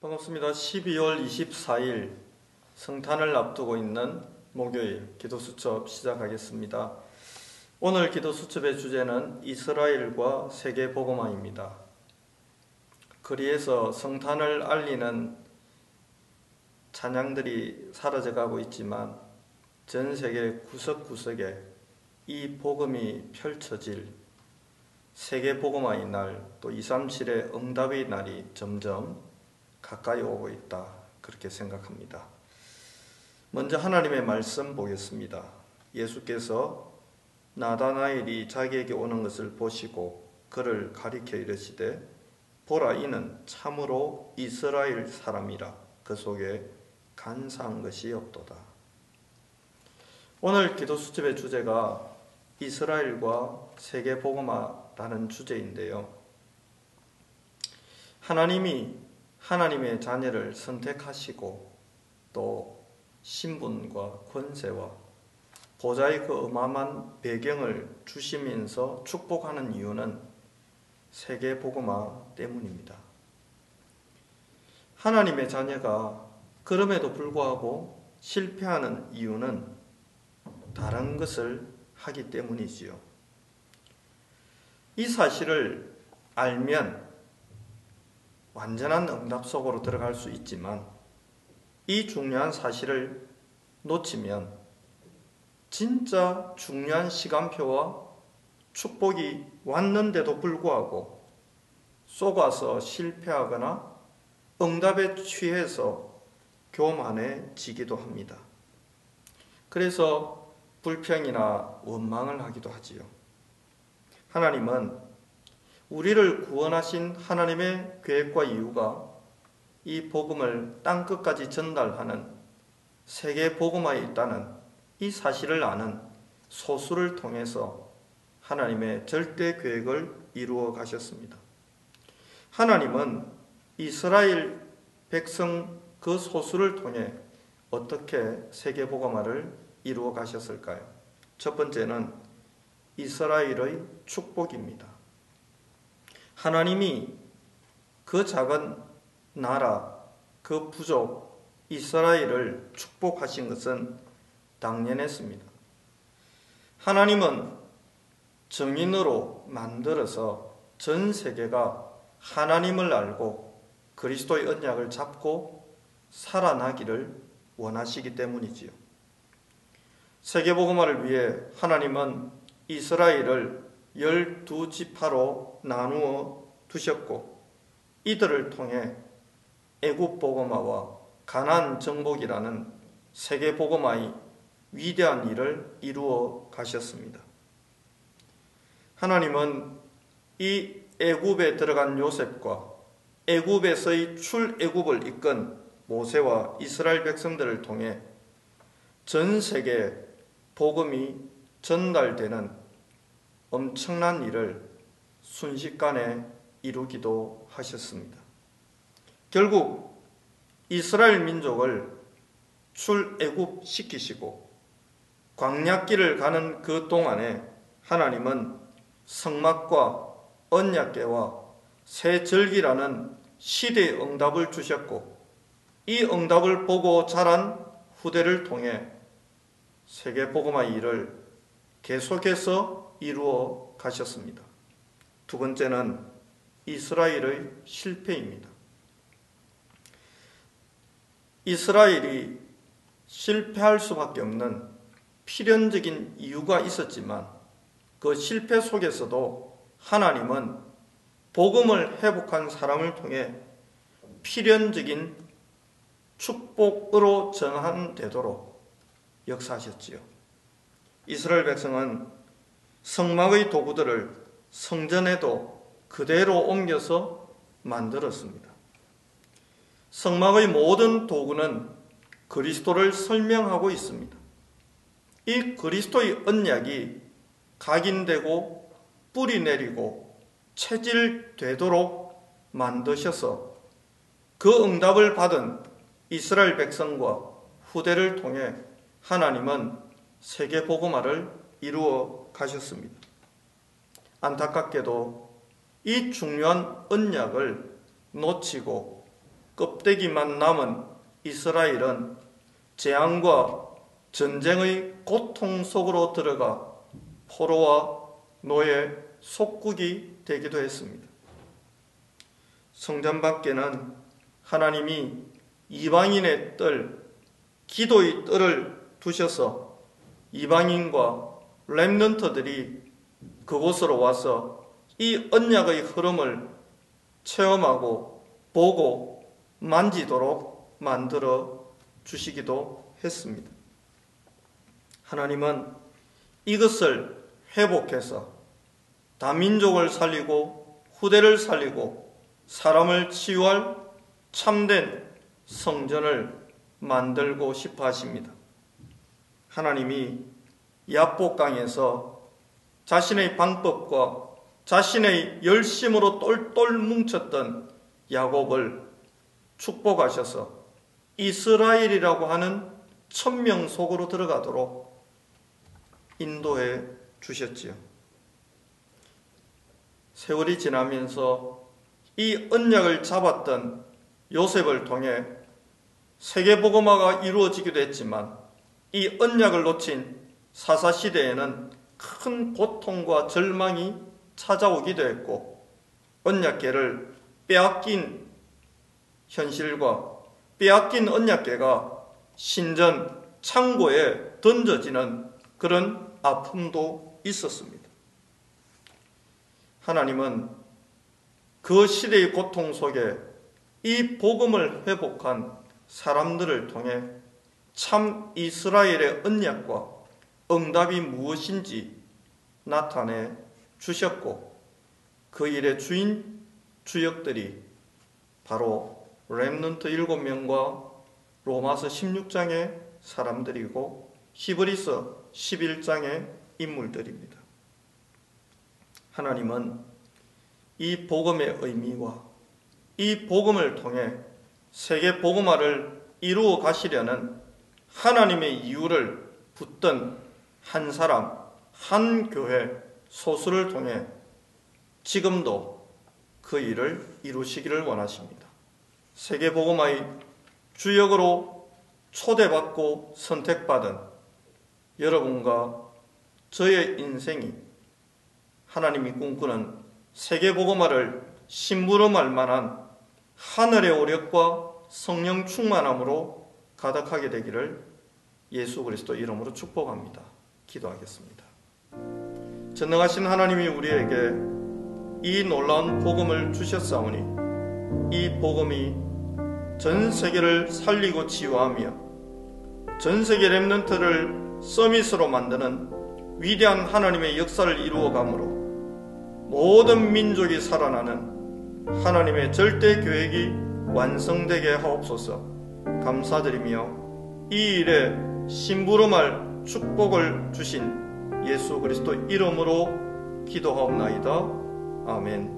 반갑습니다. 12월 24일 성탄을 앞두고 있는 목요일 기도 수첩 시작하겠습니다. 오늘 기도 수첩의 주제는 이스라엘과 세계보고마입니다. 거리에서 성탄을 알리는 찬양들이 사라져가고 있지만 전 세계 구석구석에 이 복음이 펼쳐질 세계보고마의 날, 또 237의 응답의 날이 점점 가까이 오고 있다. 그렇게 생각합니다. 먼저 하나님의 말씀 보겠습니다. 예수께서 나다나엘이 자기에게 오는 것을 보시고 그를 가리켜 이르시되 보라 이는 참으로 이스라엘 사람이라 그 속에 간사한 것이 없도다. 오늘 기도 수첩의 주제가 이스라엘과 세계 복음화라는 주제인데요. 하나님이 하나님의 자녀를 선택하시고 또 신분과 권세와 보좌의 그 어마어마한 배경을 주시면서 축복하는 이유는 세계 복음화 때문입니다. 하나님의 자녀가 그럼에도 불구하고 실패하는 이유는 다른 것을 하기 때문이지요. 이 사실을 알면 완전한 응답 속으로 들어갈 수 있지만 이 중요한 사실을 놓치면 진짜 중요한 시간표와 축복이 왔는데도 불구하고 쏘가서 실패하거나 응답에 취해서 교만해지기도 합니다. 그래서 불평이나 원망을 하기도 하지요. 하나님은 우리를 구원하신 하나님의 계획과 이유가 이 복음을 땅 끝까지 전달하는 세계 복음화에 있다는 이 사실을 아는 소수를 통해서 하나님의 절대 계획을 이루어 가셨습니다. 하나님은 이스라엘 백성 그 소수를 통해 어떻게 세계 복음화를 이루어 가셨을까요? 첫 번째는 이스라엘의 축복입니다. 하나님이 그 작은 나라, 그 부족 이스라엘을 축복하신 것은 당연했습니다. 하나님은 정인으로 만들어서 전 세계가 하나님을 알고 그리스도의 언약을 잡고 살아나기를 원하시기 때문이지요. 세계복음화를 위해 하나님은 이스라엘을 열두 지파로 나누어 두셨고 이들을 통해 애굽 복음화와 가난 정복이라는 세계 복음화의 위대한 일을 이루어 가셨습니다. 하나님은 이 애굽에 들어간 요셉과 애굽에서의 출애굽을 이끈 모세와 이스라엘 백성들을 통해 전 세계 복음이 전달되는 엄청난 일을 순식간에 이루기도 하셨습니다. 결국 이스라엘 민족을 출애굽 시키시고 광약길을 가는 그 동안에 하나님은 성막과 언약계와 새 절기라는 시대의 응답을 주셨고 이 응답을 보고 자란 후대를 통해 세계 복음화 일을 계속해서 이루어 가셨습니다. 두 번째는 이스라엘의 실패입니다. 이스라엘이 실패할 수밖에 없는 필연적인 이유가 있었지만 그 실패 속에서도 하나님은 복음을 회복한 사람을 통해 필연적인 축복으로 전환되도록 역사하셨지요. 이스라엘 백성은 성막의 도구들을 성전에도 그대로 옮겨서 만들었습니다. 성막의 모든 도구는 그리스도를 설명하고 있습니다. 이 그리스도의 언약이 각인되고 뿌리 내리고 체질되도록 만드셔서 그 응답을 받은 이스라엘 백성과 후대를 통해 하나님은 세계 복음화를 이루어 가셨습니다. 안타깝게도 이 중요한 언약을 놓치고 껍데기만 남은 이스라엘은 재앙과 전쟁의 고통 속으로 들어가 포로와 노예 속국이 되기도 했습니다. 성전 밖에는 하나님이 이방인의 뜰, 기도의 뜰을 두셔서 이방인과 랩런터들이 그곳으로 와서 이 언약의 흐름을 체험하고 보고 만지도록 만들어 주시기도 했습니다. 하나님은 이것을 회복해서 다민족을 살리고 후대를 살리고 사람을 치유할 참된 성전을 만들고 싶어 하십니다. 하나님이 야복강에서 자신의 방법과 자신의 열심으로 똘똘 뭉쳤던 야곱을 축복하셔서 이스라엘이라고 하는 천명 속으로 들어가도록 인도해 주셨지요. 세월이 지나면서 이 언약을 잡았던 요셉을 통해 세계보고마가 이루어지기도 했지만 이 언약을 놓친 사사시대에는 큰 고통과 절망이 찾아오기도 했고 언약계를 빼앗긴 현실과 빼앗긴 언약계가 신전 창고에 던져지는 그런 아픔도 있었습니다. 하나님은 그 시대의 고통 속에 이 복음을 회복한 사람들을 통해 참 이스라엘의 언약과 응답이 무엇인지 나타내 주셨고 그 일의 주인 주역들이 바로 렘넌트 7명과 로마서 16장의 사람들이고 히브리서 11장의 인물들입니다. 하나님은 이 복음의 의미와 이 복음을 통해 세계 복음화를 이루어 가시려는 하나님의 이유를 붙든 한 사람, 한 교회, 소수를 통해 지금도 그 일을 이루시기를 원하십니다. 세계복음화의 주역으로 초대받고 선택받은 여러분과 저의 인생이 하나님이 꿈꾸는 세계복음화를 심부름할 만한 하늘의 오력과 성령 충만함으로 가득하게 되기를 예수 그리스도 이름으로 축복합니다. 기도하겠습니다. 전능하신 하나님이 우리에게 이 놀라운 복음을 주셨사오니 이 복음이 전 세계를 살리고 치유하며 전 세계 렘넌트를 서밋으로 만드는 위대한 하나님의 역사를 이루어 가므로 모든 민족이 살아나는 하나님의 절대 계획이 완성되게 하옵소서 감사드리며 이 일에 심부름할 축복을 주신 예수 그리스도 이름으로 기도하옵나이다. 아멘.